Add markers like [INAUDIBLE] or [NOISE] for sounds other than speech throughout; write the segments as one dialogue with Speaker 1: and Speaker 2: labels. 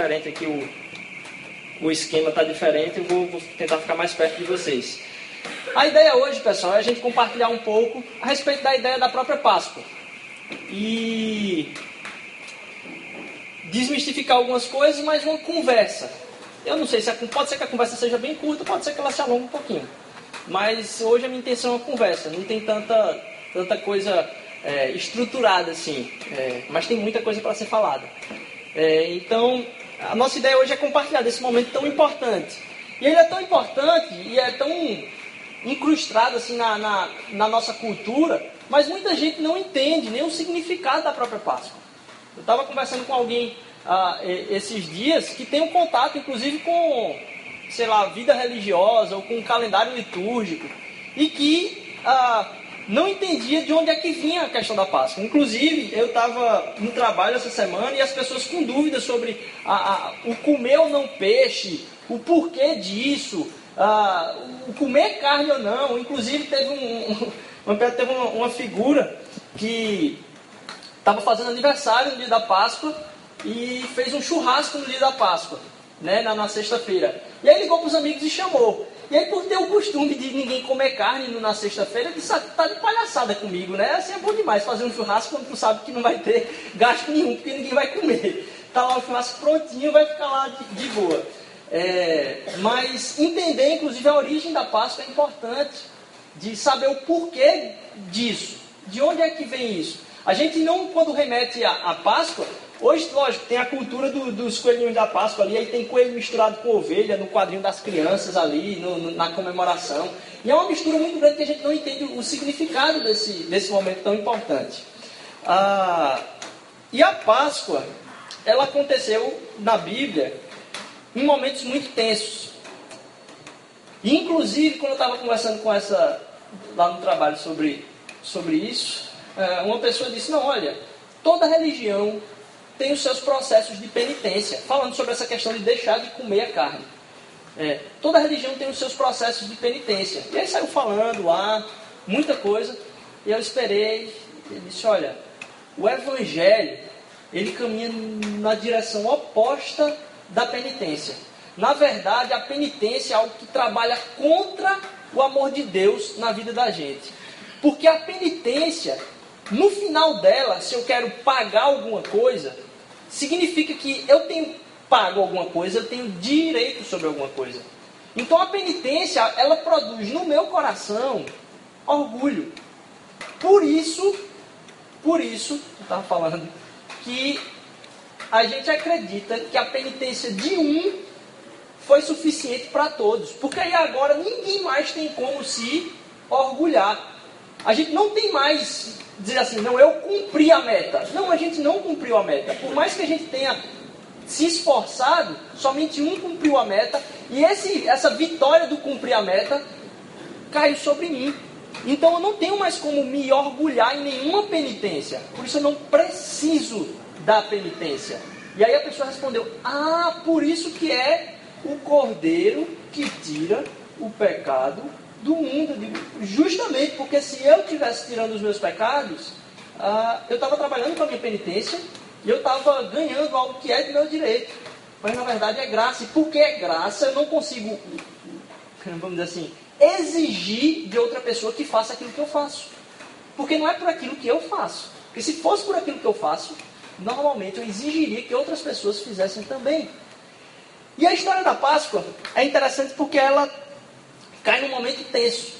Speaker 1: diferente aqui, o, o esquema está diferente, eu vou, vou tentar ficar mais perto de vocês. A ideia hoje, pessoal, é a gente compartilhar um pouco a respeito da ideia da própria Páscoa. E desmistificar algumas coisas, mas uma conversa. Eu não sei se a, pode ser que a conversa seja bem curta, pode ser que ela se alongue um pouquinho. Mas hoje a minha intenção é uma conversa, não tem tanta, tanta coisa é, estruturada assim, é, mas tem muita coisa para ser falada. É, então, a nossa ideia hoje é compartilhar desse momento tão importante. E ele é tão importante e é tão incrustado assim na, na, na nossa cultura, mas muita gente não entende nem o significado da própria Páscoa. Eu estava conversando com alguém ah, esses dias que tem um contato, inclusive, com, sei lá, vida religiosa ou com um calendário litúrgico e que ah, não entendia de onde é que vinha a questão da Páscoa. Inclusive, eu estava no trabalho essa semana e as pessoas com dúvidas sobre a, a, o comer ou não peixe, o porquê disso, a, o comer carne ou não. Inclusive, teve, um, um, teve uma, uma figura que estava fazendo aniversário no dia da Páscoa e fez um churrasco no dia da Páscoa, né, na, na sexta-feira. E aí ligou para os amigos e chamou. E aí, por ter o costume de ninguém comer carne na sexta-feira, disse, tá de palhaçada comigo, né? Assim é bom demais fazer um churrasco quando tu sabe que não vai ter gasto nenhum, porque ninguém vai comer. Tá lá o churrasco prontinho, vai ficar lá de, de boa. É, mas entender, inclusive, a origem da Páscoa é importante, de saber o porquê disso, de onde é que vem isso. A gente não, quando remete à Páscoa, Hoje, lógico, tem a cultura do, dos coelhinhos da Páscoa ali, aí tem coelho misturado com ovelha no quadrinho das crianças ali, no, no, na comemoração. E é uma mistura muito grande que a gente não entende o significado desse, desse momento tão importante. Ah, e a Páscoa, ela aconteceu na Bíblia em momentos muito tensos. E, inclusive, quando eu estava conversando com essa, lá no trabalho sobre, sobre isso, eh, uma pessoa disse, não, olha, toda religião tem os seus processos de penitência, falando sobre essa questão de deixar de comer a carne. É, toda religião tem os seus processos de penitência. E aí saiu falando lá, muita coisa, e eu esperei, ele disse, olha, o evangelho, ele caminha na direção oposta da penitência. Na verdade, a penitência é algo que trabalha contra o amor de Deus na vida da gente. Porque a penitência, no final dela, se eu quero pagar alguma coisa, significa que eu tenho pago alguma coisa, eu tenho direito sobre alguma coisa. Então a penitência, ela produz no meu coração orgulho. Por isso, por isso, eu estava falando, que a gente acredita que a penitência de um foi suficiente para todos. Porque aí agora ninguém mais tem como se orgulhar. A gente não tem mais dizer assim, não, eu cumpri a meta. Não, a gente não cumpriu a meta. Por mais que a gente tenha se esforçado, somente um cumpriu a meta. E esse, essa vitória do cumprir a meta caiu sobre mim. Então eu não tenho mais como me orgulhar em nenhuma penitência. Por isso eu não preciso da penitência. E aí a pessoa respondeu: Ah, por isso que é o cordeiro que tira o pecado do mundo. Digo, justamente porque se eu estivesse tirando os meus pecados, ah, eu estava trabalhando com a minha penitência e eu estava ganhando algo que é de meu direito. Mas na verdade é graça. E porque é graça, eu não consigo, vamos dizer assim, exigir de outra pessoa que faça aquilo que eu faço. Porque não é por aquilo que eu faço. Porque se fosse por aquilo que eu faço, normalmente eu exigiria que outras pessoas fizessem também. E a história da Páscoa é interessante porque ela cai num momento tenso.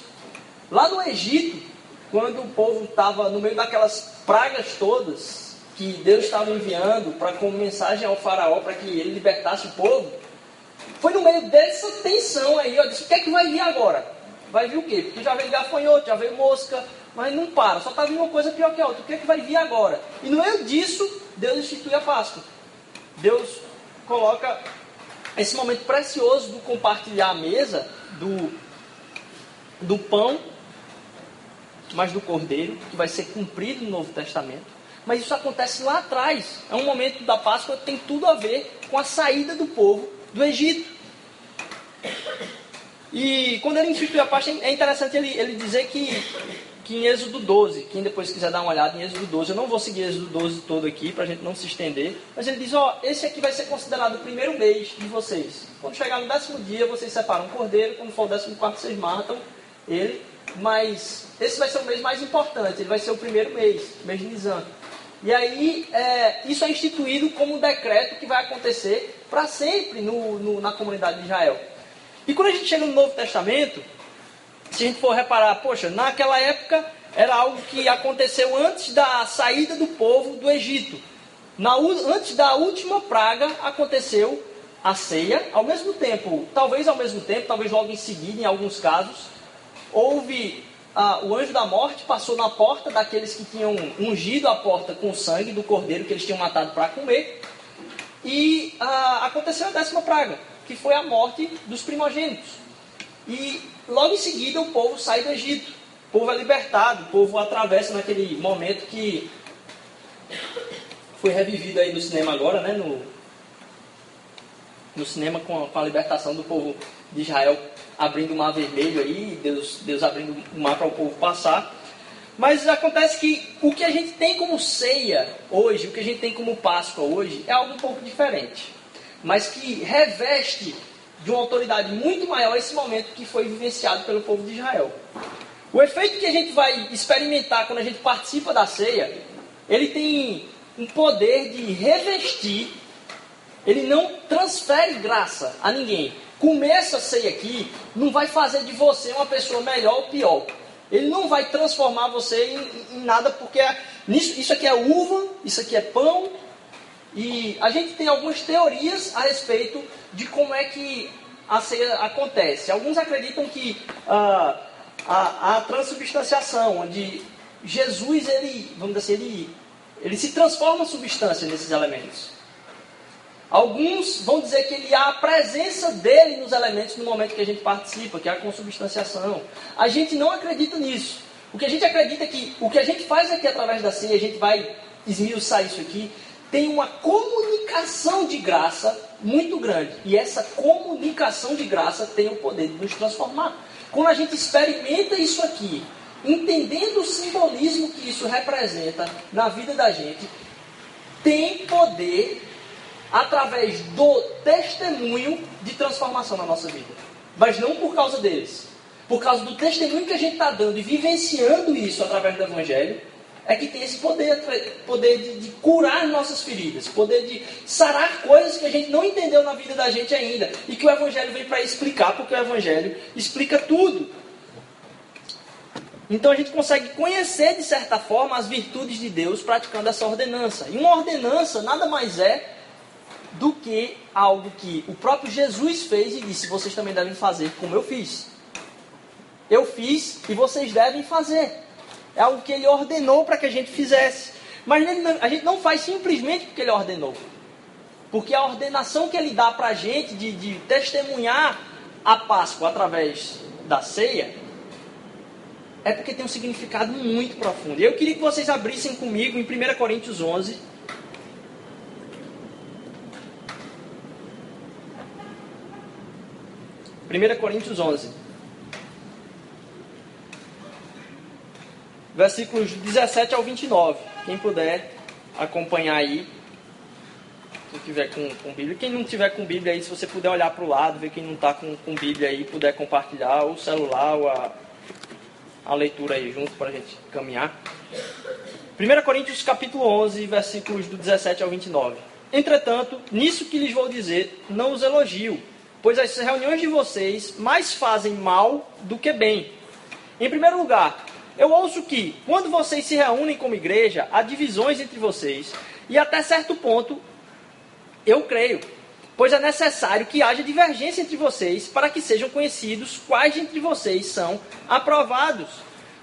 Speaker 1: Lá no Egito, quando o povo estava no meio daquelas pragas todas que Deus estava enviando para como mensagem ao faraó para que ele libertasse o povo, foi no meio dessa tensão aí, ó, disse, o que é que vai vir agora? Vai vir o quê? Porque já veio gafanhoto, já veio mosca, mas não para, só está vindo uma coisa pior que a outra. O que é que vai vir agora? E no meio disso, Deus institui a Páscoa. Deus coloca esse momento precioso do compartilhar a mesa, do do pão, mas do cordeiro, que vai ser cumprido no Novo Testamento. Mas isso acontece lá atrás. É um momento da Páscoa que tem tudo a ver com a saída do povo do Egito. E quando ele institui a Páscoa, é interessante ele, ele dizer que que em Êxodo 12, quem depois quiser dar uma olhada em Êxodo 12, eu não vou seguir Êxodo 12 todo aqui para a gente não se estender, mas ele diz: Ó, esse aqui vai ser considerado o primeiro mês de vocês. Quando chegar no décimo dia, vocês separam um cordeiro, quando for o décimo quarto, vocês matam ele, mas esse vai ser o mês mais importante, ele vai ser o primeiro mês, mês de Nisan. E aí, é, isso é instituído como um decreto que vai acontecer para sempre no, no, na comunidade de Israel. E quando a gente chega no Novo Testamento, se a gente for reparar, poxa, naquela época era algo que aconteceu antes da saída do povo do Egito. Na, antes da última praga aconteceu a ceia, ao mesmo tempo, talvez ao mesmo tempo, talvez logo em seguida, em alguns casos, houve ah, o anjo da morte passou na porta daqueles que tinham ungido a porta com o sangue do cordeiro que eles tinham matado para comer, e ah, aconteceu a décima praga, que foi a morte dos primogênitos. E logo em seguida o povo sai do Egito. O povo é libertado, o povo atravessa naquele momento que foi revivido aí no cinema agora, né? No, no cinema com a, com a libertação do povo de Israel abrindo o mar vermelho aí, Deus, Deus abrindo o mar para o povo passar. Mas acontece que o que a gente tem como ceia hoje, o que a gente tem como Páscoa hoje, é algo um pouco diferente. Mas que reveste de uma autoridade muito maior esse momento que foi vivenciado pelo povo de Israel. O efeito que a gente vai experimentar quando a gente participa da ceia, ele tem um poder de revestir, ele não transfere graça a ninguém. Comer essa ceia aqui não vai fazer de você uma pessoa melhor ou pior. Ele não vai transformar você em, em nada, porque é, isso aqui é uva, isso aqui é pão, e a gente tem algumas teorias a respeito de como é que a ceia acontece. Alguns acreditam que ah, a, a transubstanciação, onde Jesus, ele, vamos dizer assim, ele, ele se transforma em substância nesses elementos. Alguns vão dizer que ele há a presença dele nos elementos no momento que a gente participa, que é a consubstanciação. A gente não acredita nisso. O que a gente acredita é que o que a gente faz aqui através da ceia, a gente vai esmiuçar isso aqui, tem uma comunicação de graça muito grande. E essa comunicação de graça tem o poder de nos transformar. Quando a gente experimenta isso aqui, entendendo o simbolismo que isso representa na vida da gente, tem poder através do testemunho de transformação na nossa vida. Mas não por causa deles. Por causa do testemunho que a gente está dando e vivenciando isso através do Evangelho, é que tem esse poder, poder de, de, curar nossas feridas, poder de sarar coisas que a gente não entendeu na vida da gente ainda e que o Evangelho vem para explicar, porque o Evangelho explica tudo. Então a gente consegue conhecer de certa forma as virtudes de Deus praticando essa ordenança. E uma ordenança nada mais é do que algo que o próprio Jesus fez e disse: vocês também devem fazer como eu fiz. Eu fiz e vocês devem fazer. É algo que ele ordenou para que a gente fizesse. Mas a gente não faz simplesmente porque ele ordenou. Porque a ordenação que ele dá para a gente de, de testemunhar a Páscoa através da ceia é porque tem um significado muito profundo. E eu queria que vocês abrissem comigo em 1 Coríntios 11. Primeira Coríntios 11. versículos 17 ao 29. Quem puder acompanhar aí, quem tiver com, com Bíblia. Quem não tiver com Bíblia aí, se você puder olhar para o lado, ver quem não está com, com Bíblia aí, puder compartilhar o celular ou a, a leitura aí junto para a gente caminhar. 1 Coríntios capítulo 11, versículos do 17 ao 29. Entretanto, nisso que lhes vou dizer, não os elogio, pois as reuniões de vocês mais fazem mal do que bem. Em primeiro lugar, eu ouço que, quando vocês se reúnem como igreja, há divisões entre vocês, e até certo ponto, eu creio, pois é necessário que haja divergência entre vocês para que sejam conhecidos quais entre vocês são aprovados.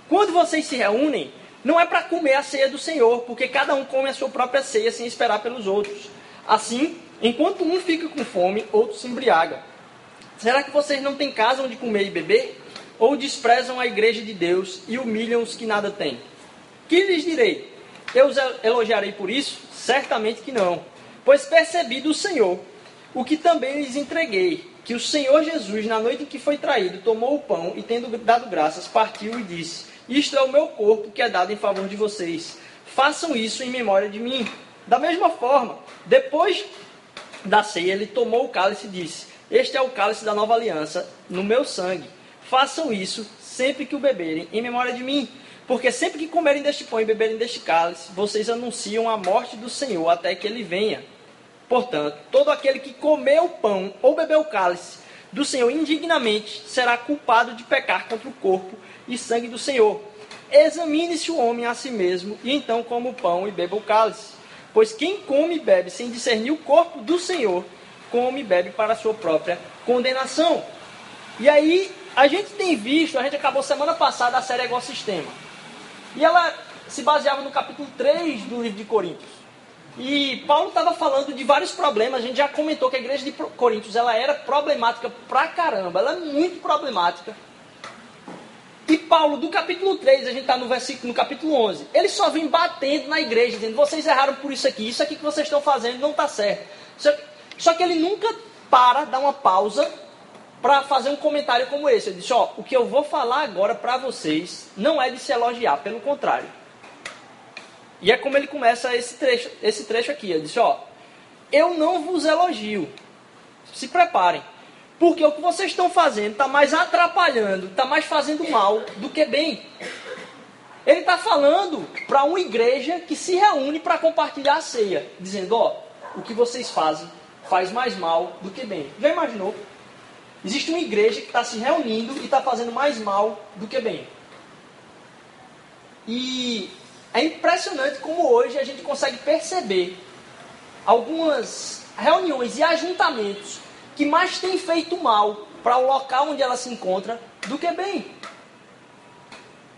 Speaker 1: Quando vocês se reúnem, não é para comer a ceia do Senhor, porque cada um come a sua própria ceia sem esperar pelos outros. Assim, enquanto um fica com fome, outro se embriaga. Será que vocês não têm casa onde comer e beber? ou desprezam a igreja de Deus e humilham os que nada têm? Que lhes direi? Eu os elogiarei por isso? Certamente que não. Pois percebi do Senhor o que também lhes entreguei, que o Senhor Jesus, na noite em que foi traído, tomou o pão e, tendo dado graças, partiu e disse: Isto é o meu corpo que é dado em favor de vocês. Façam isso em memória de mim. Da mesma forma, depois da ceia, ele tomou o cálice e disse: Este é o cálice da nova aliança, no meu sangue. Façam isso sempre que o beberem, em memória de mim. Porque sempre que comerem deste pão e beberem deste cálice, vocês anunciam a morte do Senhor até que ele venha. Portanto, todo aquele que comer o pão ou beber o cálice do Senhor indignamente será culpado de pecar contra o corpo e sangue do Senhor. Examine-se o homem a si mesmo, e então coma o pão e beba o cálice. Pois quem come e bebe sem discernir o corpo do Senhor, come e bebe para a sua própria condenação. E aí, a gente tem visto, a gente acabou semana passada a série Ecossistema. E ela se baseava no capítulo 3 do livro de Coríntios. E Paulo estava falando de vários problemas. A gente já comentou que a igreja de Coríntios ela era problemática pra caramba. Ela é muito problemática. E Paulo, do capítulo 3, a gente está no versículo no capítulo 11, ele só vem batendo na igreja, dizendo: vocês erraram por isso aqui, isso aqui que vocês estão fazendo não está certo. Só que, ele nunca para, dá uma pausa para fazer um comentário como esse. Ele disse: ó, o que eu vou falar agora para vocês não é de se elogiar, pelo contrário. E é como ele começa esse trecho, esse trecho aqui. Ele disse: ó, eu não vos elogio. Se preparem. Porque o que vocês estão fazendo está mais atrapalhando, está mais fazendo mal do que bem. Ele está falando para uma igreja que se reúne para compartilhar a ceia, dizendo: ó, o que vocês fazem faz mais mal do que bem. Já imaginou? Existe uma igreja que está se reunindo e está fazendo mais mal do que bem. E é impressionante como hoje a gente consegue perceber algumas reuniões e ajuntamentos que mais tem feito mal para o local onde ela se encontra do que bem.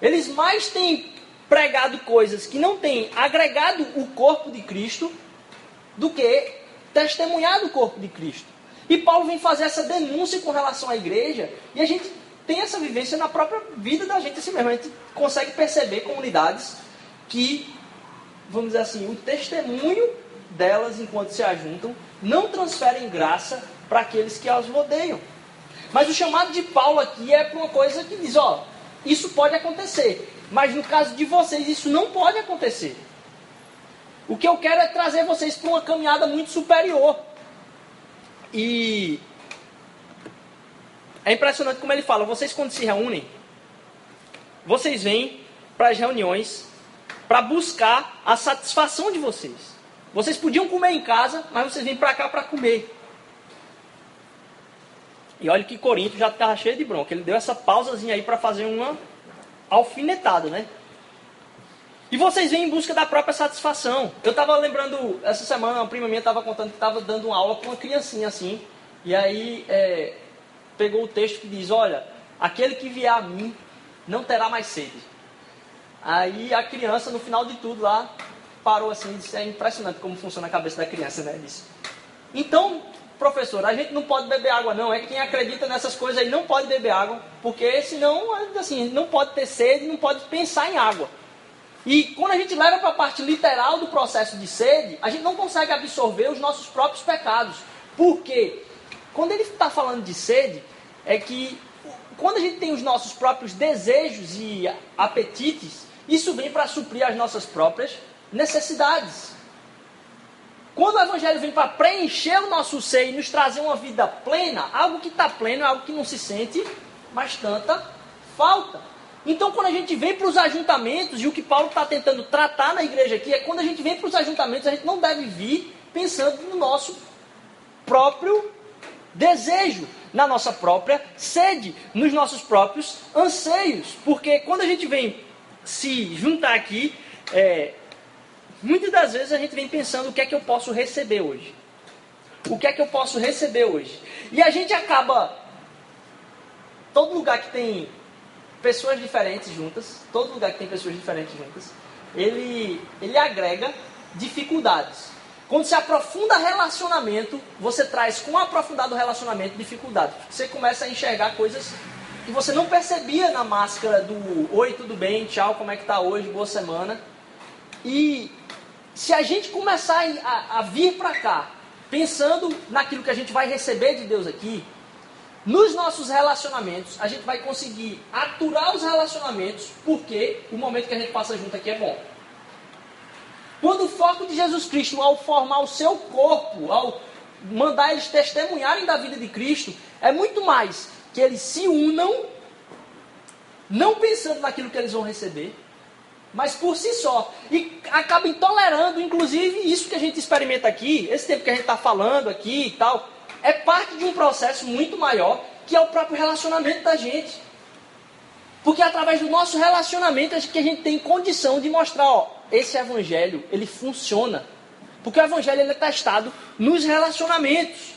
Speaker 1: Eles mais têm pregado coisas que não têm agregado o corpo de Cristo do que testemunhado o corpo de Cristo. E Paulo vem fazer essa denúncia com relação à igreja e a gente tem essa vivência na própria vida da gente assim mesmo. A gente consegue perceber comunidades que, vamos dizer assim, o testemunho delas enquanto se ajuntam não transferem graça para aqueles que as rodeiam. Mas o chamado de Paulo aqui é para uma coisa que diz: ó, isso pode acontecer, mas no caso de vocês, isso não pode acontecer. O que eu quero é trazer vocês para uma caminhada muito superior. E é impressionante como ele fala: vocês, quando se reúnem, vocês vêm para as reuniões para buscar a satisfação de vocês. Vocês podiam comer em casa, mas vocês vêm para cá para comer. E olha que Corinto já estava cheio de bronca. Ele deu essa pausazinha aí para fazer uma alfinetada, né? E vocês vêm em busca da própria satisfação. Eu estava lembrando, essa semana, uma prima minha estava contando que estava dando uma aula com uma criancinha assim. E aí é, pegou o texto que diz: Olha, aquele que vier a mim não terá mais sede. Aí a criança, no final de tudo lá, parou assim e disse: É impressionante como funciona a cabeça da criança, né? Disse. Então, professor, a gente não pode beber água, não. É que quem acredita nessas coisas aí não pode beber água, porque senão, assim, não pode ter sede, não pode pensar em água. E quando a gente leva para a parte literal do processo de sede, a gente não consegue absorver os nossos próprios pecados. Por quê? Quando ele está falando de sede, é que quando a gente tem os nossos próprios desejos e apetites, isso vem para suprir as nossas próprias necessidades. Quando o Evangelho vem para preencher o nosso ser e nos trazer uma vida plena, algo que está pleno é algo que não se sente mais tanta falta. Então, quando a gente vem para os ajuntamentos, e o que Paulo está tentando tratar na igreja aqui, é quando a gente vem para os ajuntamentos, a gente não deve vir pensando no nosso próprio desejo, na nossa própria sede, nos nossos próprios anseios. Porque quando a gente vem se juntar aqui, é, Muitas das vezes a gente vem pensando o que é que eu posso receber hoje. O que é que eu posso receber hoje? E a gente acaba. Todo lugar que tem pessoas diferentes juntas, todo lugar que tem pessoas diferentes juntas, ele, ele agrega dificuldades. Quando se aprofunda relacionamento, você traz com o aprofundado relacionamento dificuldades. Você começa a enxergar coisas que você não percebia na máscara do oi, tudo bem, tchau, como é que tá hoje, boa semana. E se a gente começar a, a vir para cá, pensando naquilo que a gente vai receber de Deus aqui, nos nossos relacionamentos, a gente vai conseguir aturar os relacionamentos, porque o momento que a gente passa junto aqui é bom. Quando o foco de Jesus Cristo, ao formar o seu corpo, ao mandar eles testemunharem da vida de Cristo, é muito mais que eles se unam, não pensando naquilo que eles vão receber, mas por si só. E acabem tolerando, inclusive, isso que a gente experimenta aqui, esse tempo que a gente está falando aqui e tal, é parte de um processo muito maior, que é o próprio relacionamento da gente. Porque é através do nosso relacionamento é que a gente tem condição de mostrar, ó, esse evangelho, ele funciona. Porque o evangelho ele é testado nos relacionamentos.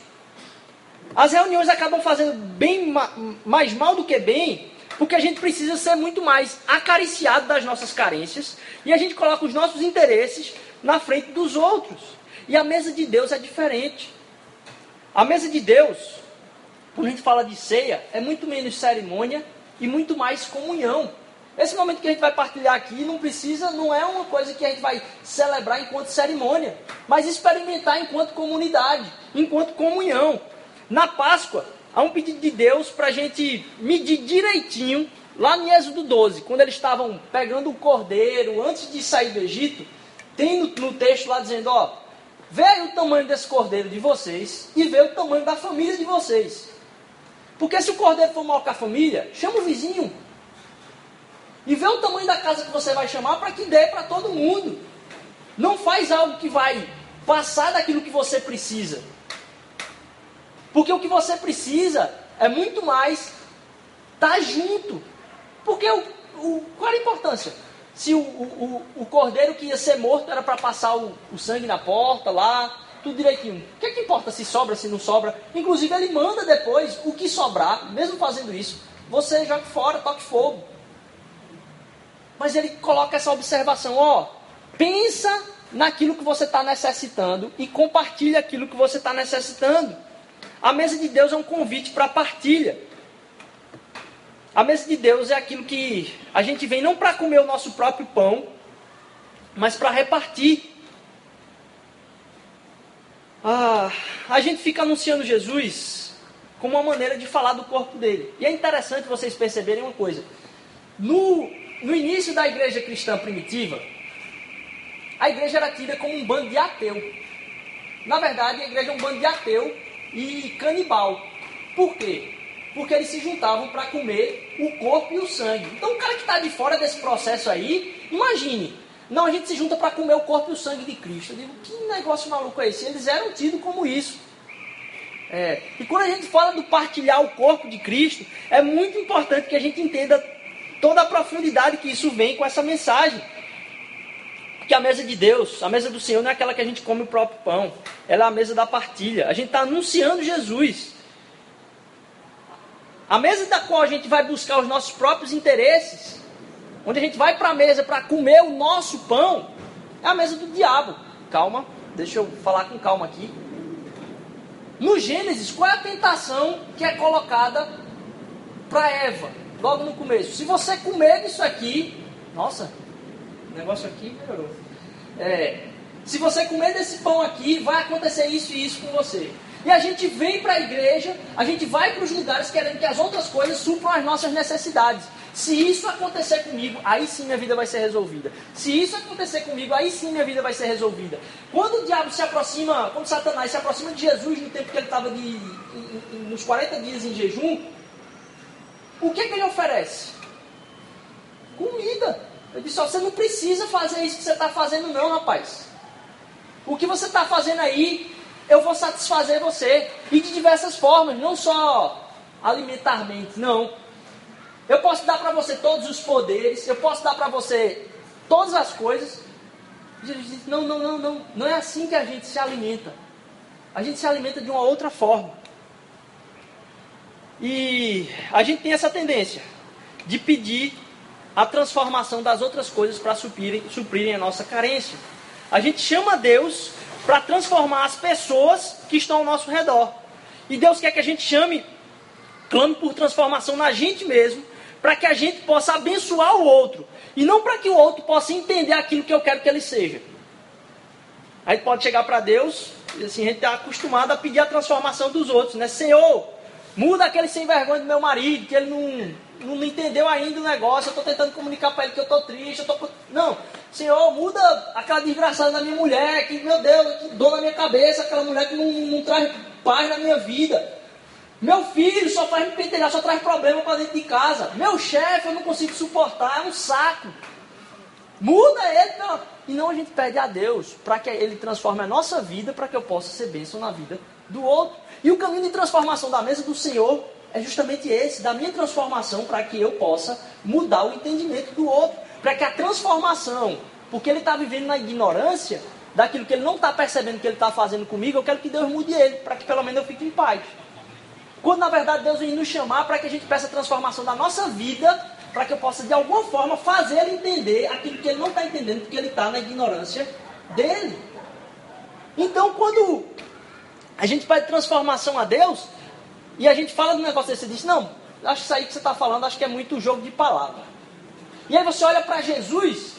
Speaker 1: As reuniões acabam fazendo bem mais mal do que bem, porque a gente precisa ser muito mais acariciado das nossas carências e a gente coloca os nossos interesses na frente dos outros. E a mesa de Deus é diferente. A mesa de Deus, quando a gente fala de ceia, é muito menos cerimônia e muito mais comunhão. Esse momento que a gente vai partilhar aqui não precisa, não é uma coisa que a gente vai celebrar enquanto cerimônia, mas experimentar enquanto comunidade, enquanto comunhão. Na Páscoa, há um pedido de Deus para a gente medir direitinho, lá em Êxodo 12, quando eles estavam pegando o cordeiro antes de sair do Egito, tem no, no texto lá dizendo: ó, vê o tamanho desse cordeiro de vocês e vê o tamanho da família de vocês. Porque se o cordeiro for maior que a família, chama o vizinho. E vê o tamanho da casa que você vai chamar para que dê para todo mundo. Não faz algo que vai passar daquilo que você precisa. Porque o que você precisa é muito mais estar tá junto. Porque o, o, qual a importância? Se o, o, o cordeiro que ia ser morto era para passar o, o sangue na porta lá, tudo direitinho. O que, é que importa se sobra, se não sobra? Inclusive ele manda depois o que sobrar, mesmo fazendo isso, você joga fora, toque fogo. Mas ele coloca essa observação, ó, pensa naquilo que você está necessitando e compartilha aquilo que você está necessitando. A mesa de Deus é um convite para partilha. A mesa de Deus é aquilo que a gente vem não para comer o nosso próprio pão, mas para repartir. Ah, a gente fica anunciando Jesus como uma maneira de falar do corpo dele. E é interessante vocês perceberem uma coisa. No, no início da igreja cristã primitiva, a igreja era tida como um bando de ateu. Na verdade, a igreja é um bando de ateu e canibal. Por quê? Porque eles se juntavam para comer o corpo e o sangue. Então, o cara que está de fora desse processo aí, imagine, não, a gente se junta para comer o corpo e o sangue de Cristo. Eu digo, que negócio maluco é esse? Eles eram tidos como isso. É, e quando a gente fala do partilhar o corpo de Cristo, é muito importante que a gente entenda toda a profundidade que isso vem com essa mensagem. Porque a mesa de Deus, a mesa do Senhor não é aquela que a gente come o próprio pão, ela é a mesa da partilha. A gente está anunciando Jesus. A mesa da qual a gente vai buscar os nossos próprios interesses, onde a gente vai para a mesa para comer o nosso pão, é a mesa do diabo. Calma, deixa eu falar com calma aqui. No Gênesis, qual é a tentação que é colocada para Eva, logo no começo? Se você comer disso aqui, nossa, o negócio aqui melhorou. É, se você comer desse pão aqui, vai acontecer isso e isso com você. E a gente vem para a igreja, a gente vai para os lugares querendo que as outras coisas supram as nossas necessidades. Se isso acontecer comigo, aí sim minha vida vai ser resolvida. Se isso acontecer comigo, aí sim minha vida vai ser resolvida. Quando o diabo se aproxima, quando Satanás se aproxima de Jesus no tempo que ele estava nos 40 dias em jejum, o que, é que ele oferece? Comida. Eu disse, ó, você não precisa fazer isso que você está fazendo não, rapaz. O que você está fazendo aí, eu vou satisfazer você. E de diversas formas, não só alimentarmente, não. Eu posso dar para você todos os poderes, eu posso dar para você todas as coisas. Jesus disse, não, não, não, não. Não é assim que a gente se alimenta. A gente se alimenta de uma outra forma. E a gente tem essa tendência de pedir a transformação das outras coisas para suprirem, suprirem a nossa carência. A gente chama Deus para transformar as pessoas que estão ao nosso redor. E Deus quer que a gente chame, clame por transformação na gente mesmo, para que a gente possa abençoar o outro. E não para que o outro possa entender aquilo que eu quero que ele seja. A gente pode chegar para Deus, e assim, a gente está acostumado a pedir a transformação dos outros, né? Senhor, Muda aquele sem vergonha do meu marido, que ele não, não entendeu ainda o negócio. Eu estou tentando comunicar para ele que eu estou triste. Eu tô... Não, Senhor, muda aquela desgraçada da minha mulher, que, meu Deus, que dor na minha cabeça, aquela mulher que não, não traz paz na minha vida. Meu filho só faz me pentelhar, só traz problema para dentro de casa. Meu chefe eu não consigo suportar, é um saco. Muda ele, não. E não a gente pede a Deus para que ele transforme a nossa vida para que eu possa ser bênção na vida do outro. E o caminho de transformação da mesa do Senhor é justamente esse, da minha transformação para que eu possa mudar o entendimento do outro. Para que a transformação, porque ele está vivendo na ignorância daquilo que ele não está percebendo que ele está fazendo comigo, eu quero que Deus mude ele, para que pelo menos eu fique em paz. Quando na verdade Deus vem nos chamar para que a gente peça a transformação da nossa vida, para que eu possa de alguma forma fazer ele entender aquilo que ele não está entendendo, porque ele está na ignorância dele. Então, quando a gente pede transformação a Deus, e a gente fala do negócio desse, você diz, não, acho que isso aí que você está falando, acho que é muito jogo de palavra. E aí você olha para Jesus,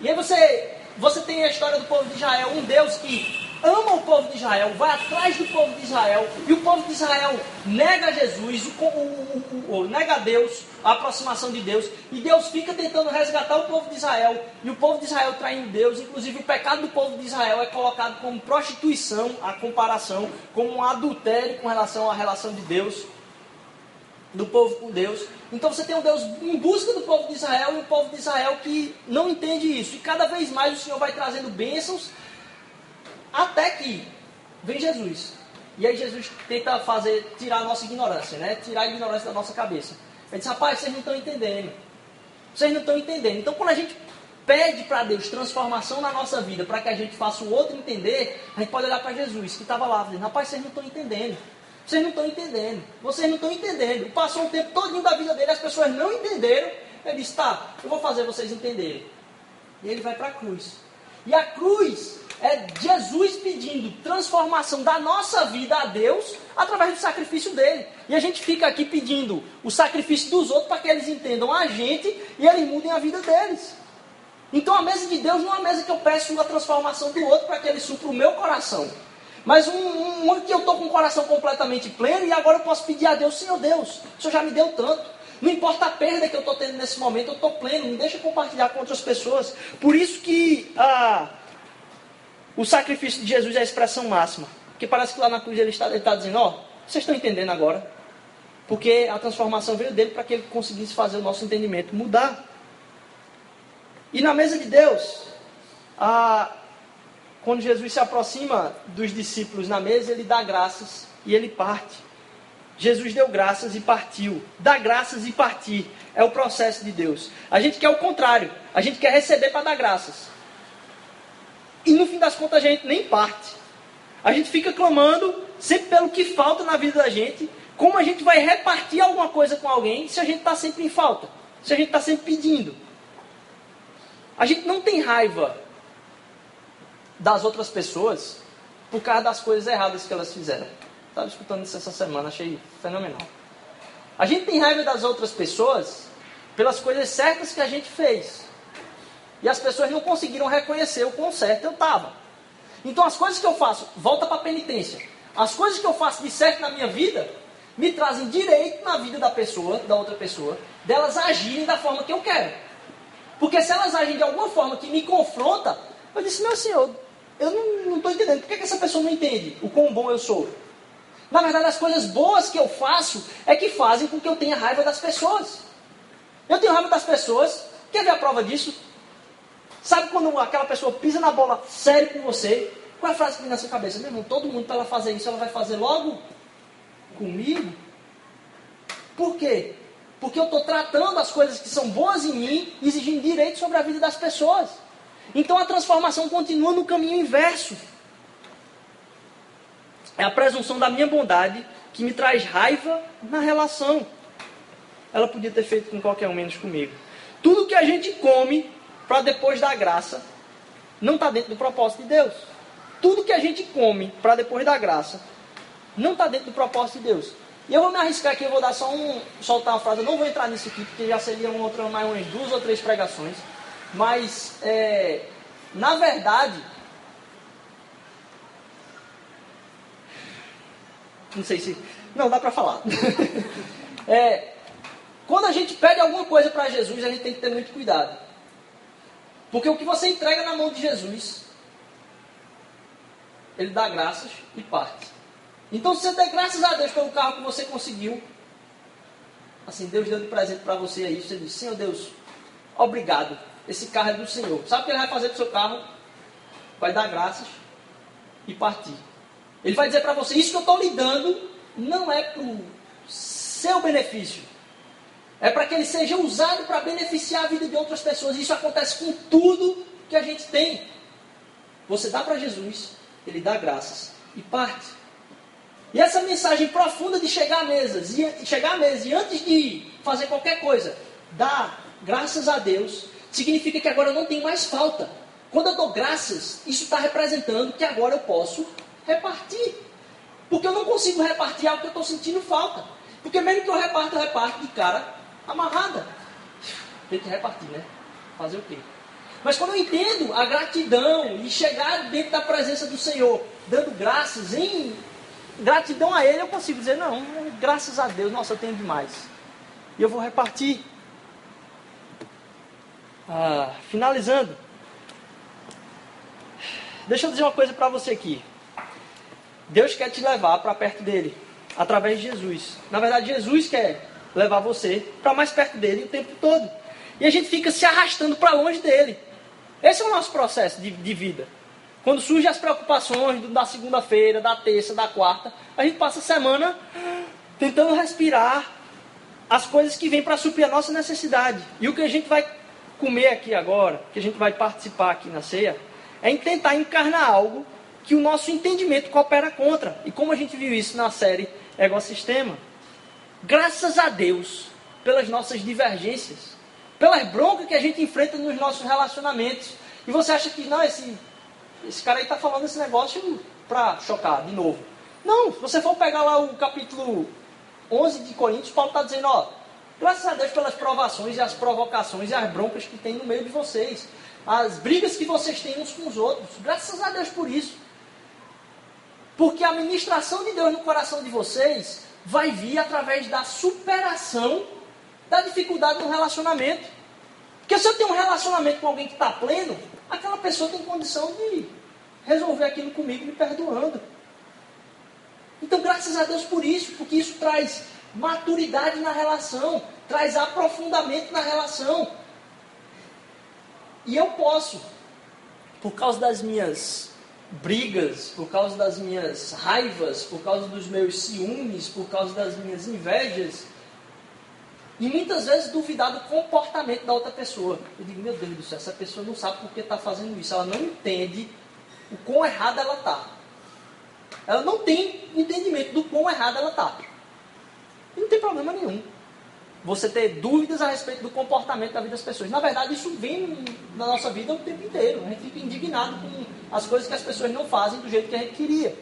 Speaker 1: e aí você, você tem a história do povo de Israel, um Deus que ama o povo de Israel, vai atrás do povo de Israel, e o povo de Israel nega Jesus, o, o, o, nega Deus, a aproximação de Deus, e Deus fica tentando resgatar o povo de Israel, e o povo de Israel traindo Deus, inclusive o pecado do povo de Israel é colocado como prostituição, a comparação, como um adultério com relação à relação de Deus, do povo com Deus. Então você tem um Deus em busca do povo de Israel e um povo de Israel que não entende isso. E cada vez mais o Senhor vai trazendo bênçãos até que vem Jesus. E aí Jesus tenta fazer, tirar a nossa ignorância, né? Tirar a ignorância da nossa cabeça. Ele diz, rapaz, vocês não estão entendendo. Vocês não estão entendendo. Então quando a gente pede para Deus transformação na nossa vida, para que a gente faça o outro entender, a gente pode olhar para Jesus, que estava lá, dizendo, rapaz, vocês não estão entendendo. Vocês não estão entendendo. Vocês não estão entendendo. Passou um tempo todinho da vida dele, as pessoas não entenderam. Ele disse, tá, eu vou fazer vocês entenderem. E ele vai para a cruz. E a cruz é Jesus pedindo transformação da nossa vida a Deus através do sacrifício dele. E a gente fica aqui pedindo o sacrifício dos outros para que eles entendam a gente e eles mudem a vida deles. Então a mesa de Deus não é uma mesa que eu peço a transformação do outro para que ele supra o meu coração. Mas um, um que eu estou com o coração completamente pleno e agora eu posso pedir a Deus, Senhor Deus, o Senhor já me deu tanto. Não importa a perda que eu estou tendo nesse momento, eu estou pleno, me deixa compartilhar com outras pessoas. Por isso que ah, o sacrifício de Jesus é a expressão máxima. Porque parece que lá na cruz ele está, ele está dizendo, ó, oh, vocês estão entendendo agora? Porque a transformação veio dele para que ele conseguisse fazer o nosso entendimento mudar. E na mesa de Deus, a, quando Jesus se aproxima dos discípulos na mesa, ele dá graças e ele parte. Jesus deu graças e partiu. Dar graças e partir é o processo de Deus. A gente quer o contrário. A gente quer receber para dar graças. E no fim das contas a gente nem parte. A gente fica clamando sempre pelo que falta na vida da gente. Como a gente vai repartir alguma coisa com alguém se a gente está sempre em falta? Se a gente está sempre pedindo? A gente não tem raiva das outras pessoas por causa das coisas erradas que elas fizeram. Estava escutando isso essa semana, achei fenomenal. A gente tem raiva das outras pessoas pelas coisas certas que a gente fez. E as pessoas não conseguiram reconhecer o quão certo eu estava. Então as coisas que eu faço, volta para a penitência. As coisas que eu faço de certo na minha vida me trazem direito na vida da pessoa, da outra pessoa, delas agirem da forma que eu quero. Porque se elas agem de alguma forma que me confronta, eu disse, meu senhor, eu não estou entendendo. Por que, que essa pessoa não entende o quão bom eu sou? Na verdade, as coisas boas que eu faço é que fazem com que eu tenha raiva das pessoas. Eu tenho raiva das pessoas. Quer ver a prova disso? Sabe quando aquela pessoa pisa na bola sério com você? Qual é a frase que vem na sua cabeça? Meu irmão, todo mundo para ela fazer isso, ela vai fazer logo comigo? Por quê? Porque eu estou tratando as coisas que são boas em mim, exigindo direito sobre a vida das pessoas. Então a transformação continua no caminho inverso. É a presunção da minha bondade que me traz raiva na relação. Ela podia ter feito com qualquer um menos comigo. Tudo que a gente come para depois da graça, não está dentro do propósito de Deus. Tudo que a gente come para depois da graça, não está dentro do propósito de Deus. E eu vou me arriscar aqui, eu vou dar só um, soltar uma frase, eu não vou entrar nisso aqui, porque já seria um outro, mais umas duas ou três pregações. Mas, é, na verdade, Não sei se. Não, dá para falar. [LAUGHS] é, quando a gente pede alguma coisa para Jesus, a gente tem que ter muito cuidado. Porque o que você entrega na mão de Jesus, ele dá graças e parte. Então, se você der graças a Deus pelo carro que você conseguiu, assim, Deus deu de presente para você aí, você diz: Senhor Deus, obrigado. Esse carro é do Senhor. Sabe o que ele vai fazer com o seu carro? Vai dar graças e partir. Ele vai dizer para você: Isso que eu estou lhe dando não é para o seu benefício. É para que ele seja usado para beneficiar a vida de outras pessoas. Isso acontece com tudo que a gente tem. Você dá para Jesus, ele dá graças e parte. E essa mensagem profunda de chegar à mesa, e chegar à mesa e antes de fazer qualquer coisa, dar graças a Deus, significa que agora eu não tenho mais falta. Quando eu dou graças, isso está representando que agora eu posso repartir. Porque eu não consigo repartir algo que eu estou sentindo falta. Porque mesmo que eu reparta, eu reparto de cara amarrada. Tem que repartir, né? Fazer o quê? Mas quando eu entendo a gratidão e chegar dentro da presença do Senhor, dando graças em gratidão a Ele, eu consigo dizer, não, graças a Deus, nossa, eu tenho demais. E eu vou repartir. Ah, finalizando. Deixa eu dizer uma coisa para você aqui. Deus quer te levar para perto dele, através de Jesus. Na verdade, Jesus quer levar você para mais perto dele o tempo todo. E a gente fica se arrastando para longe dele. Esse é o nosso processo de, de vida. Quando surgem as preocupações da segunda-feira, da terça, da quarta, a gente passa a semana tentando respirar as coisas que vêm para suprir a nossa necessidade. E o que a gente vai comer aqui agora, que a gente vai participar aqui na ceia, é tentar encarnar algo que o nosso entendimento coopera contra. E como a gente viu isso na série Ecosistema, graças a Deus pelas nossas divergências, pelas broncas que a gente enfrenta nos nossos relacionamentos. E você acha que, não, esse, esse cara aí está falando esse negócio para chocar de novo. Não, se você for pegar lá o capítulo 11 de Coríntios, Paulo está dizendo, ó, graças a Deus pelas provações e as provocações e as broncas que tem no meio de vocês, as brigas que vocês têm uns com os outros, graças a Deus por isso. Porque a ministração de Deus no coração de vocês vai vir através da superação da dificuldade no relacionamento. Porque se eu tenho um relacionamento com alguém que está pleno, aquela pessoa tem condição de resolver aquilo comigo me perdoando. Então, graças a Deus por isso, porque isso traz maturidade na relação, traz aprofundamento na relação. E eu posso, por causa das minhas brigas, por causa das minhas raivas, por causa dos meus ciúmes, por causa das minhas invejas, e muitas vezes duvidar do comportamento da outra pessoa. Eu digo, meu Deus do céu, essa pessoa não sabe por que está fazendo isso, ela não entende o quão errada ela está. Ela não tem entendimento do quão errada ela está. E não tem problema nenhum você ter dúvidas a respeito do comportamento da vida das pessoas. Na verdade, isso vem na nossa vida o tempo inteiro. A gente fica indignado com as coisas que as pessoas não fazem do jeito que a gente queria.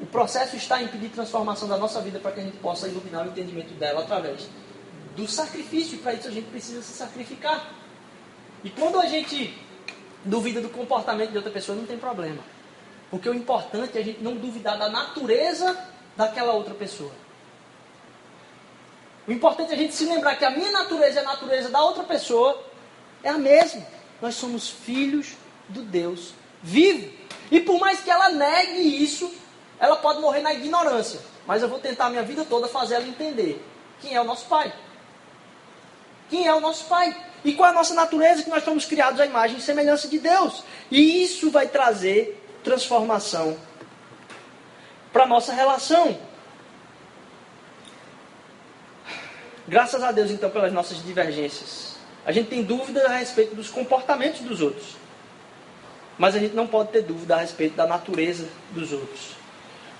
Speaker 1: O processo está em pedir transformação da nossa vida para que a gente possa iluminar o entendimento dela através do sacrifício. Para isso a gente precisa se sacrificar. E quando a gente duvida do comportamento de outra pessoa, não tem problema. Porque o importante é a gente não duvidar da natureza daquela outra pessoa. O importante é a gente se lembrar que a minha natureza e a natureza da outra pessoa é a mesma. Nós somos filhos do Deus vivo. E por mais que ela negue isso, ela pode morrer na ignorância. Mas eu vou tentar a minha vida toda fazer ela entender quem é o nosso Pai. Quem é o nosso Pai? E qual é a nossa natureza? Que nós fomos criados à imagem e semelhança de Deus. E isso vai trazer transformação para a nossa relação. Graças a Deus, então, pelas nossas divergências. A gente tem dúvidas a respeito dos comportamentos dos outros. Mas a gente não pode ter dúvida a respeito da natureza dos outros.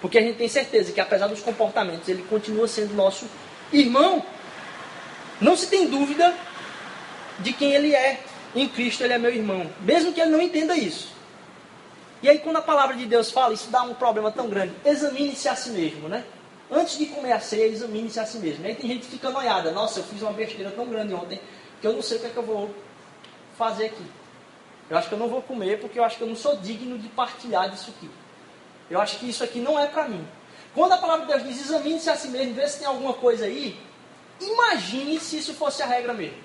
Speaker 1: Porque a gente tem certeza que, apesar dos comportamentos, ele continua sendo nosso irmão. Não se tem dúvida de quem ele é. Em Cristo ele é meu irmão. Mesmo que ele não entenda isso. E aí, quando a palavra de Deus fala, isso dá um problema tão grande. Examine-se a si mesmo, né? Antes de comer a ceia, examine-se a si mesmo. E aí tem gente que fica noiada. Nossa, eu fiz uma besteira tão grande ontem que eu não sei o que é que eu vou fazer aqui. Eu acho que eu não vou comer porque eu acho que eu não sou digno de partilhar disso aqui. Eu acho que isso aqui não é para mim. Quando a palavra de Deus diz examine-se a si mesmo, vê se tem alguma coisa aí, imagine se isso fosse a regra mesmo.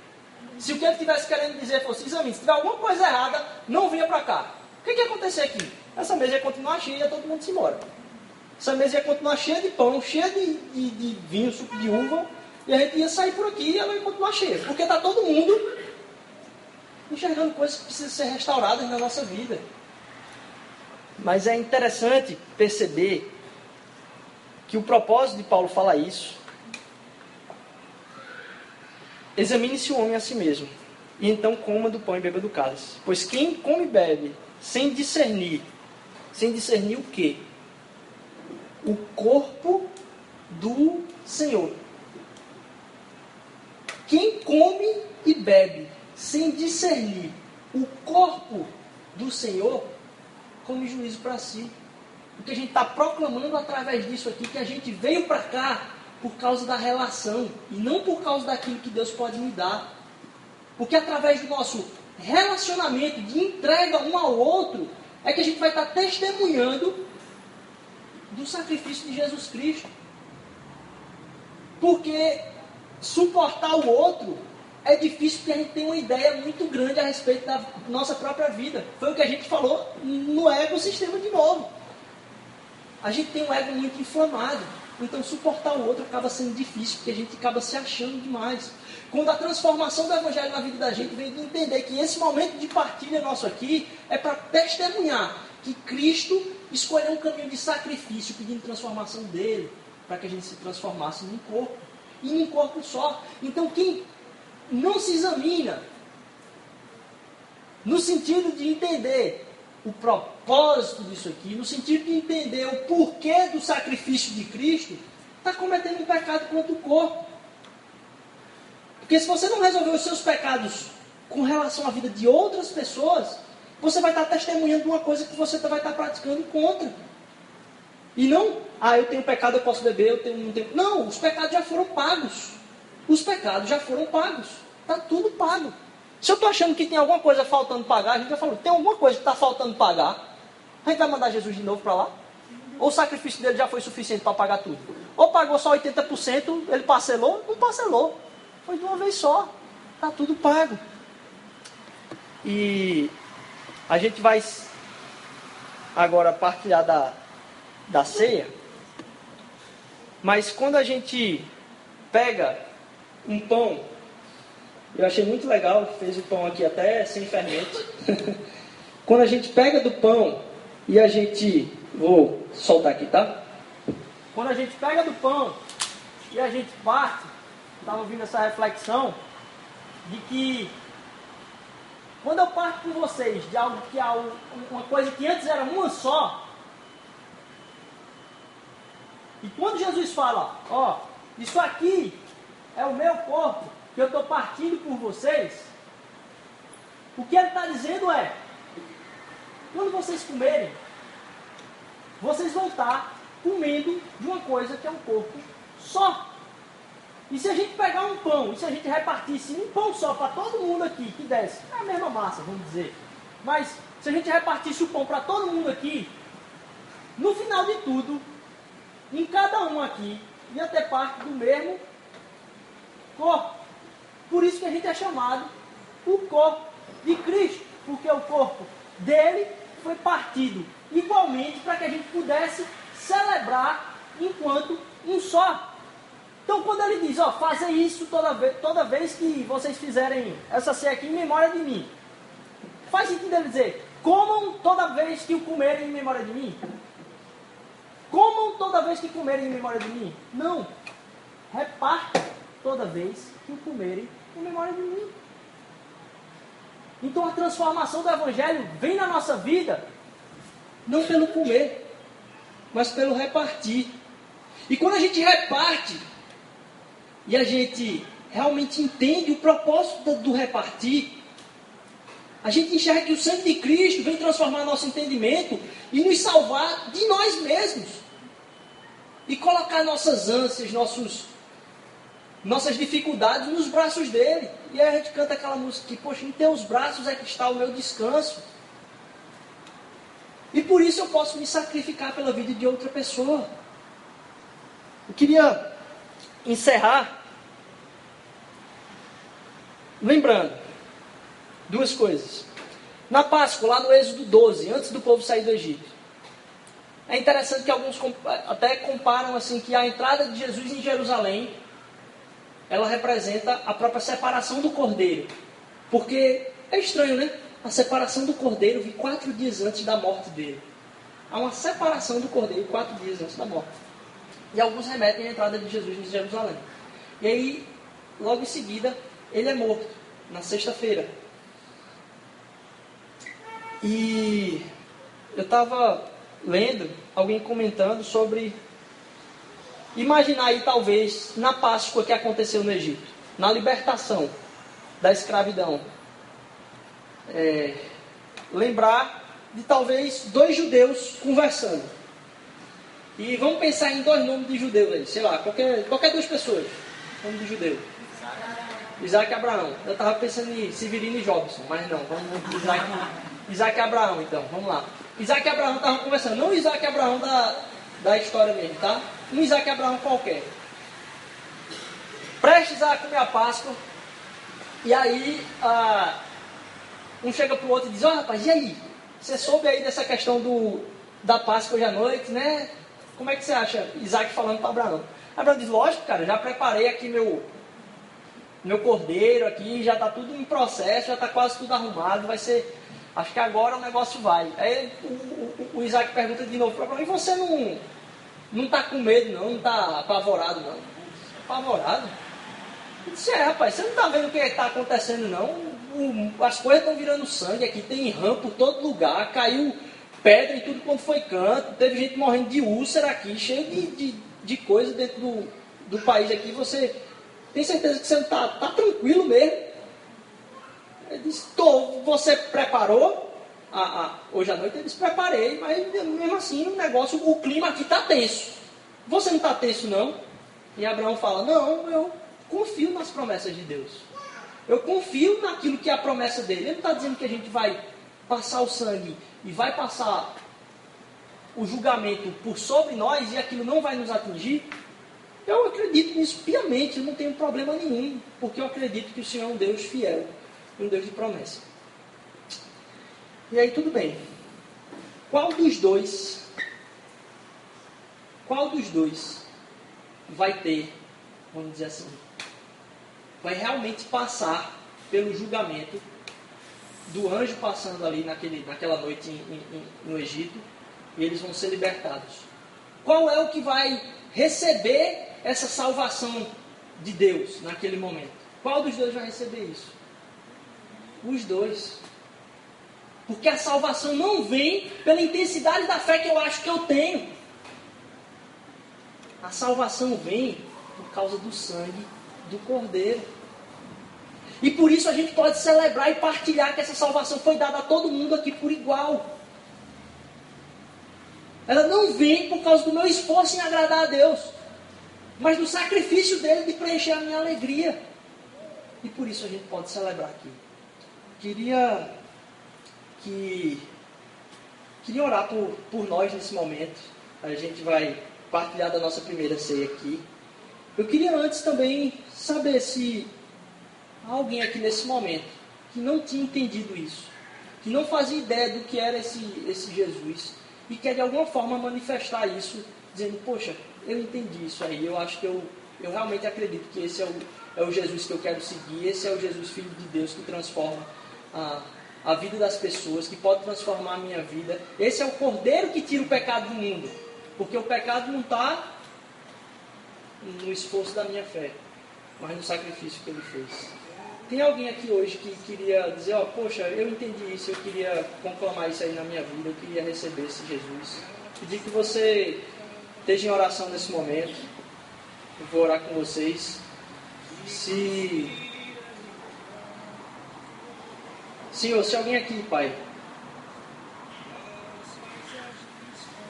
Speaker 1: Se o que ele estivesse querendo dizer fosse examine, se tiver alguma coisa errada, não vinha para cá. O que, que ia acontecer aqui? Essa mesa ia continuar cheia, todo mundo se embora. Essa mesa ia continuar cheia de pão, cheia de, de, de vinho, suco de uva, e a gente ia sair por aqui e ela ia continuar cheia. Porque está todo mundo enxergando coisas que precisam ser restauradas na nossa vida. Mas é interessante perceber que o propósito de Paulo falar isso. Examine-se o homem a si mesmo, e então coma do pão e beba do cálice. Pois quem come e bebe sem discernir, sem discernir o quê? O corpo do Senhor. Quem come e bebe sem discernir o corpo do Senhor, come juízo para si. Porque a gente está proclamando através disso aqui que a gente veio para cá por causa da relação e não por causa daquilo que Deus pode me dar. Porque através do nosso relacionamento de entrega um ao outro é que a gente vai estar tá testemunhando do sacrifício de Jesus Cristo. Porque suportar o outro é difícil porque a gente tem uma ideia muito grande a respeito da nossa própria vida. Foi o que a gente falou no ecossistema de novo. A gente tem um ego muito inflamado. Então suportar o outro acaba sendo difícil, porque a gente acaba se achando demais. Quando a transformação do Evangelho na vida da gente vem de entender que esse momento de partilha nosso aqui é para testemunhar que Cristo escolheu um caminho de sacrifício, pedindo transformação dele, para que a gente se transformasse num corpo. E num corpo só. Então quem não se examina no sentido de entender o propósito disso aqui, no sentido de entender o porquê do sacrifício de Cristo, está cometendo um pecado contra o corpo. Porque se você não resolver os seus pecados com relação à vida de outras pessoas, você vai estar testemunhando uma coisa que você vai estar praticando contra. E não, ah, eu tenho pecado, eu posso beber, eu tenho, não tenho. Não, os pecados já foram pagos. Os pecados já foram pagos. Está tudo pago. Se eu estou achando que tem alguma coisa faltando pagar, a gente já falou, tem alguma coisa que está faltando pagar, a gente vai mandar Jesus de novo para lá? Ou o sacrifício dele já foi suficiente para pagar tudo? Ou pagou só 80%, ele parcelou? Não parcelou. Foi de uma vez só. Está tudo pago. E a gente vai agora partilhar da, da ceia. Mas quando a gente pega um pão eu achei muito legal, fez o pão aqui até sem fermento. [LAUGHS] Quando a gente pega do pão e a gente. Vou soltar aqui, tá? Quando a gente pega do pão e a gente parte, estava ouvindo essa reflexão de que quando eu parto com vocês de algo que é uma coisa que antes era uma só, e quando Jesus fala, ó, isso aqui é o meu corpo, que eu estou partindo por vocês, o que ele está dizendo é: quando vocês comerem, vocês vão estar comendo de uma coisa que é um corpo só. E se a gente pegar um pão, e se a gente repartisse um pão só para todo mundo aqui, que desce, é a mesma massa, vamos dizer. Mas se a gente repartisse o pão para todo mundo aqui, no final de tudo, em cada um aqui, ia ter parte do mesmo corpo. Por isso que a gente é chamado o corpo de Cristo, porque o corpo dele foi partido igualmente para que a gente pudesse celebrar enquanto um só. Então, quando ele diz, ó, fazer isso toda vez, toda vez que vocês fizerem essa ceia aqui em memória de mim, faz sentido ele dizer, comam toda vez que o comerem em memória de mim? Comam toda vez que comerem em memória de mim? Não. Repartam toda vez que o comerem em memória de mim. Então a transformação do Evangelho vem na nossa vida não pelo comer, mas pelo repartir. E quando a gente reparte e a gente realmente entende o propósito do repartir, a gente enxerga que o sangue de Cristo vem transformar nosso entendimento e nos salvar de nós mesmos. E colocar nossas ânsias, nossos nossas dificuldades nos braços dele. E aí a gente canta aquela música que, poxa, em teus braços é que está o meu descanso. E por isso eu posso me sacrificar pela vida de outra pessoa. Eu queria encerrar lembrando duas coisas. Na Páscoa, lá no Êxodo 12, antes do povo sair do Egito, é interessante que alguns até comparam assim que a entrada de Jesus em Jerusalém ela representa a própria separação do cordeiro. Porque é estranho, né? A separação do cordeiro vi quatro dias antes da morte dele. Há uma separação do cordeiro quatro dias antes da morte. E alguns remetem à entrada de Jesus em Jerusalém. E aí, logo em seguida, ele é morto, na sexta-feira. E eu estava lendo alguém comentando sobre imaginar aí talvez na Páscoa que aconteceu no Egito, na libertação da escravidão. É, lembrar de talvez dois judeus conversando. E vamos pensar em dois nomes de judeus aí, sei lá, qualquer, qualquer duas pessoas. Nome de judeu. Isaac e Abraão. Eu estava pensando em Severino e Jobson, mas não, vamos Isaac, Isaac e Abraão então, vamos lá. Isaac e Abraão estavam conversando, não Isaac e Abraão da, da história mesmo, tá? Um Isaac Abraão qualquer. Prestes a comer a Páscoa, e aí ah, um chega para o outro e diz, ó oh, rapaz, e aí? Você soube aí dessa questão do, da Páscoa hoje à noite, né? Como é que você acha? Isaac falando para Abraão. Abraão diz, lógico, cara, já preparei aqui meu, meu cordeiro aqui, já está tudo em processo, já está quase tudo arrumado, vai ser Acho que agora o negócio vai. Aí o, o, o Isaac pergunta de novo para Abraão, e você não não está com medo não, não está apavorado não? Apavorado? Eu disse, é rapaz, você não está vendo o que está acontecendo não? O, as coisas estão virando sangue aqui, tem rã por todo lugar, caiu pedra e tudo quanto foi canto, teve gente morrendo de úlcera aqui, cheio de, de, de coisa dentro do, do país aqui, você tem certeza que você não está tá tranquilo mesmo? Ele disse, Tô, você preparou? Ah, ah, hoje à noite ele disse, preparei, mas mesmo assim o negócio, o clima aqui está tenso. Você não está tenso não? E Abraão fala, não, eu confio nas promessas de Deus. Eu confio naquilo que é a promessa dele. Ele não está dizendo que a gente vai passar o sangue e vai passar o julgamento por sobre nós e aquilo não vai nos atingir. Eu acredito nisso piamente, eu não tenho problema nenhum, porque eu acredito que o Senhor é um Deus fiel um Deus de promessa. E aí tudo bem. Qual dos dois, qual dos dois vai ter, vamos dizer assim, vai realmente passar pelo julgamento do anjo passando ali naquele, naquela noite em, em, no Egito e eles vão ser libertados? Qual é o que vai receber essa salvação de Deus naquele momento? Qual dos dois vai receber isso? Os dois. Porque a salvação não vem pela intensidade da fé que eu acho que eu tenho. A salvação vem por causa do sangue do Cordeiro. E por isso a gente pode celebrar e partilhar que essa salvação foi dada a todo mundo aqui por igual. Ela não vem por causa do meu esforço em agradar a Deus, mas do sacrifício dele de preencher a minha alegria. E por isso a gente pode celebrar aqui. Queria que queria orar por, por nós nesse momento. A gente vai partilhar da nossa primeira ceia aqui. Eu queria antes também saber se há alguém aqui nesse momento que não tinha entendido isso, que não fazia ideia do que era esse, esse Jesus e quer de alguma forma manifestar isso, dizendo: Poxa, eu entendi isso aí, eu acho que eu, eu realmente acredito que esse é o, é o Jesus que eu quero seguir, esse é o Jesus Filho de Deus que transforma a, a vida das pessoas, que pode transformar a minha vida. Esse é o cordeiro que tira o pecado do mundo. Porque o pecado não está no esforço da minha fé, mas no sacrifício que ele fez. Tem alguém aqui hoje que queria dizer, ó, oh, poxa, eu entendi isso, eu queria conclamar isso aí na minha vida, eu queria receber esse Jesus. Pedir que você esteja em oração nesse momento. Eu vou orar com vocês. Se Senhor, se alguém aqui, Pai,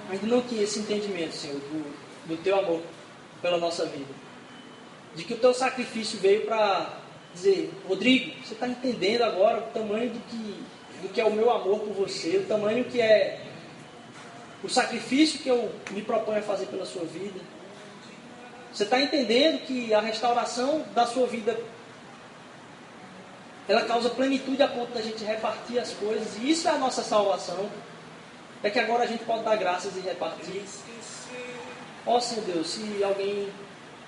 Speaker 1: ainda não tinha esse entendimento, Senhor, do, do Teu amor pela nossa vida, de que o Teu sacrifício veio para dizer, Rodrigo, você está entendendo agora o tamanho do que, do que é o meu amor por você, o tamanho que é o sacrifício que eu me proponho a fazer pela sua vida. Você está entendendo que a restauração da sua vida ela causa plenitude a ponto da gente repartir as coisas, e isso é a nossa salvação. É que agora a gente pode dar graças e repartir. Ó oh, Senhor Deus, se alguém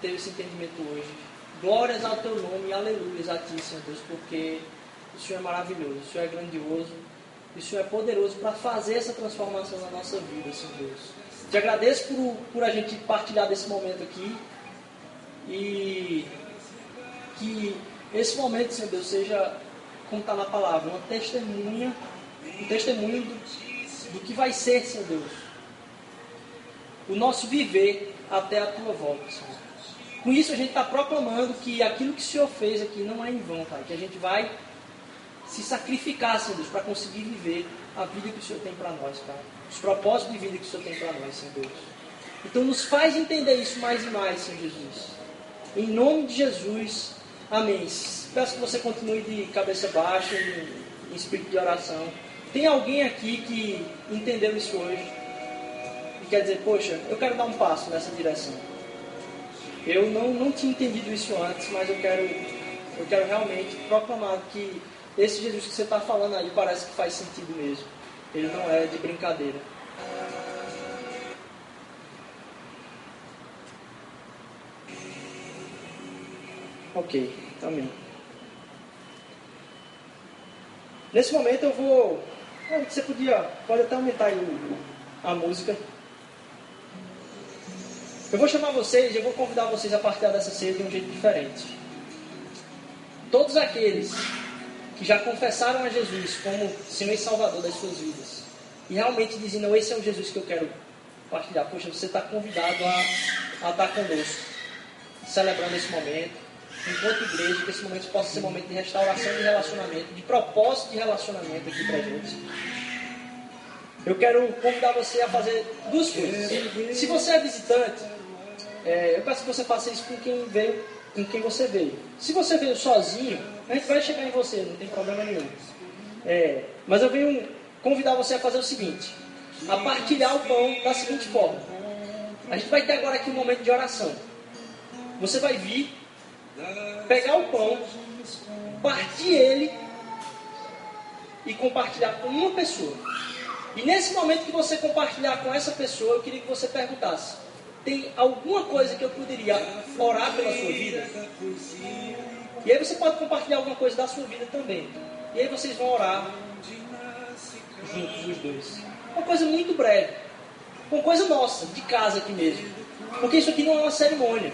Speaker 1: teve esse entendimento hoje, glórias ao teu nome aleluias a ti, Senhor Deus, porque o Senhor é maravilhoso, o Senhor é grandioso, o Senhor é poderoso para fazer essa transformação na nossa vida, Senhor Deus. Te agradeço por, por a gente partilhar desse momento aqui e que esse momento, Senhor Deus, seja, como está na palavra, uma testemunha, um testemunho do, do que vai ser, Senhor Deus, o nosso viver até a tua volta, Senhor. Com isso a gente está proclamando que aquilo que o Senhor fez aqui não é em vão, Pai, que a gente vai se sacrificar, Senhor Deus, para conseguir viver a vida que o Senhor tem para nós, Pai. Os propósitos de vida que o Senhor tem para nós, Senhor Deus. Então nos faz entender isso mais e mais, Senhor Jesus. Em nome de Jesus, amém. Peço que você continue de cabeça baixa, em, em espírito de oração. Tem alguém aqui que entendeu isso hoje e quer dizer, poxa, eu quero dar um passo nessa direção. Eu não, não tinha entendido isso antes, mas eu quero, eu quero realmente proclamar que esse Jesus que você está falando aí parece que faz sentido mesmo. Ele não é de brincadeira. Ok, amém. Nesse momento eu vou. Você podia. Pode até aumentar a música. Eu vou chamar vocês, eu vou convidar vocês a partir dessa ceia de um jeito diferente. Todos aqueles que já confessaram a Jesus como Senhor e Salvador das suas vidas e realmente dizem, não, esse é o Jesus que eu quero partilhar. Poxa, você está convidado a, a estar conosco, celebrando esse momento, enquanto igreja, que esse momento possa ser um momento de restauração de relacionamento, de propósito de relacionamento aqui para gente. Eu quero convidar você a fazer duas coisas. Se você é visitante, é, eu peço que você faça isso com quem veio com quem você veio. Se você veio sozinho, a gente vai chegar em você, não tem problema nenhum. É, mas eu venho convidar você a fazer o seguinte: a partilhar o pão da seguinte forma. A gente vai ter agora aqui um momento de oração. Você vai vir, pegar o pão, partir ele e compartilhar com uma pessoa. E nesse momento que você compartilhar com essa pessoa, eu queria que você perguntasse: tem alguma coisa que eu poderia orar pela sua vida? E aí você pode compartilhar alguma coisa da sua vida também. E aí vocês vão orar juntos os dois. Uma coisa muito breve. Uma coisa nossa, de casa aqui mesmo. Porque isso aqui não é uma cerimônia.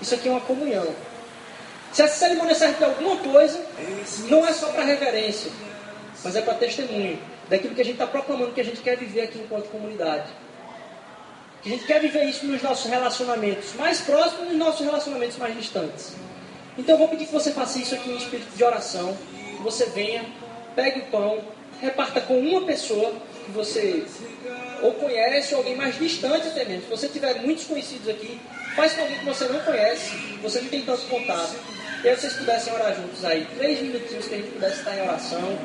Speaker 1: Isso aqui é uma comunhão. Se essa cerimônia serve para alguma coisa, não é só para reverência, mas é para testemunho daquilo que a gente está proclamando que a gente quer viver aqui enquanto comunidade. A gente quer viver isso nos nossos relacionamentos mais próximos e nos nossos relacionamentos mais distantes. Então eu vou pedir que você faça isso aqui em espírito de oração. Que você venha, pegue o pão, reparta com uma pessoa que você ou conhece, ou alguém mais distante até mesmo. Se você tiver muitos conhecidos aqui, faz com alguém que você não conhece, você não tem tanto contato. E aí vocês pudessem orar juntos aí, três minutinhos que a gente pudesse estar em oração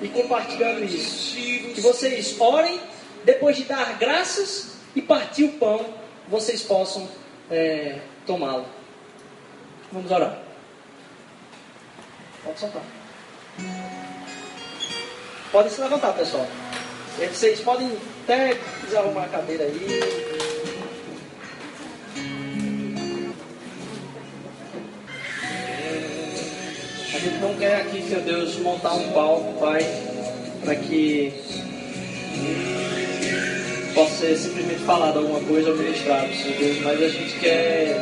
Speaker 1: e compartilhando isso. Que vocês orem, depois de dar graças, e partir o pão, vocês possam é, tomá-lo. Vamos orar. Pode soltar. Podem se levantar, pessoal. Vocês podem até desarrumar a cadeira aí. Gente não quer aqui, Senhor Deus, montar um palco, Pai, para que possa ser simplesmente falado alguma coisa ou ministrado, Senhor Deus, mas a gente quer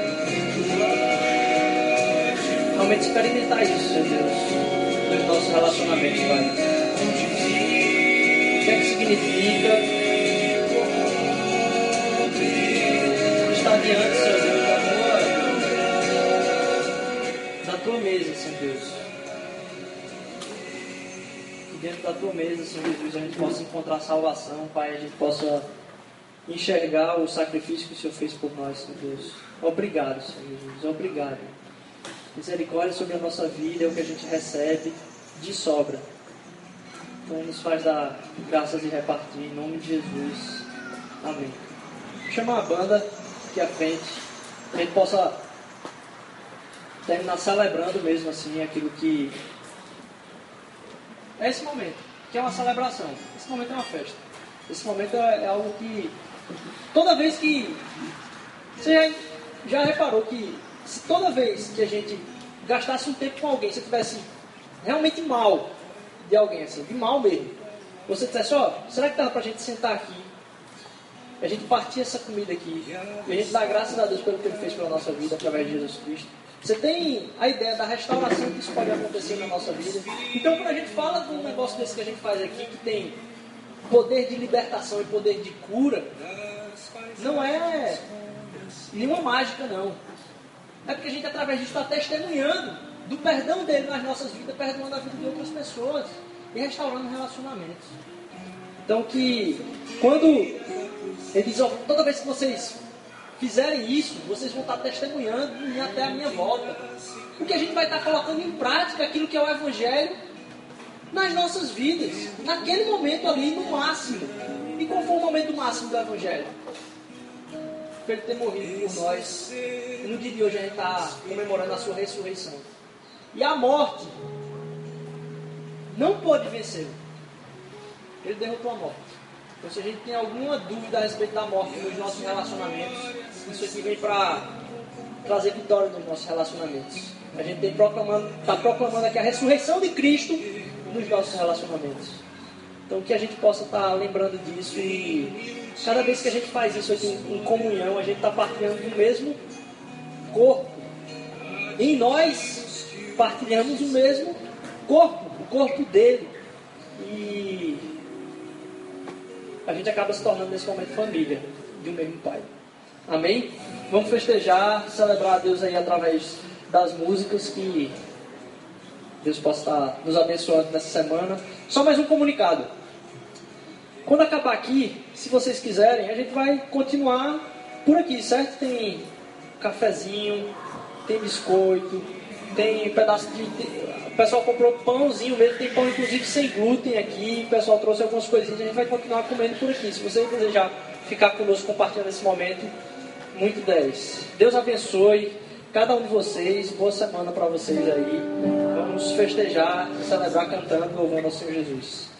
Speaker 1: realmente experimentar isso, Senhor Deus, nos nossos relacionamentos, Pai. O que é que significa estar diante, Senhor Deus, da tua, da tua mesa, Senhor Deus dentro da tua mesa, Senhor Jesus, a gente possa encontrar salvação, Pai, a gente possa enxergar o sacrifício que o Senhor fez por nós, Senhor Deus. Obrigado, Senhor Jesus. Obrigado. Misericórdia sobre a nossa vida é o que a gente recebe de sobra. Então nos faz dar graças e repartir em nome de Jesus. Amém. Vou chamar a banda aqui à frente. a gente possa terminar celebrando mesmo assim aquilo que é esse momento, que é uma celebração. Esse momento é uma festa. Esse momento é, é algo que toda vez que você já, já reparou que se toda vez que a gente gastasse um tempo com alguém, se tivesse realmente mal de alguém, assim, de mal mesmo, você dissesse, ó, oh, será que dá pra gente sentar aqui? A gente partir essa comida aqui. E a gente dá graças a Deus pelo que Ele fez pela nossa vida através de Jesus Cristo. Você tem a ideia da restauração que isso pode acontecer na nossa vida. Então, quando a gente fala de um negócio desse que a gente faz aqui, que tem poder de libertação e poder de cura, não é nenhuma mágica, não. É porque a gente, através disso, está testemunhando do perdão dele nas nossas vidas, perdoando a vida de outras pessoas e restaurando relacionamentos. Então, que quando ele diz, toda vez que vocês fizerem isso, vocês vão estar testemunhando até a minha volta. Porque a gente vai estar colocando em prática aquilo que é o Evangelho nas nossas vidas, naquele momento ali, no máximo. E qual foi o momento máximo do Evangelho? Ele ter morrido por nós. E no dia de hoje a gente está comemorando a sua ressurreição. E a morte não pôde vencer. Ele derrotou a morte. Então, se a gente tem alguma dúvida a respeito da morte nos nossos relacionamentos, isso aqui vem para trazer vitória nos nossos relacionamentos. A gente está proclamando, tá proclamando aqui a ressurreição de Cristo nos nossos relacionamentos. Então, que a gente possa estar tá lembrando disso e cada vez que a gente faz isso aqui em, em comunhão, a gente está partilhando do mesmo corpo. Em nós, partilhamos o mesmo corpo, o corpo dele. E a gente acaba se tornando nesse momento família de um mesmo Pai. Amém? Vamos festejar, celebrar a Deus aí através das músicas que Deus possa estar nos abençoando nessa semana. Só mais um comunicado. Quando acabar aqui, se vocês quiserem, a gente vai continuar por aqui, certo? Tem cafezinho, tem biscoito, tem pedaço de pessoal comprou pãozinho mesmo, tem pão inclusive sem glúten aqui, o pessoal trouxe algumas coisinhas, a gente vai continuar comendo por aqui. Se você desejar ficar conosco compartilhando esse momento, muito 10. Deus abençoe cada um de vocês, boa semana para vocês aí. Vamos festejar, celebrar cantando, louvando ao Senhor Jesus.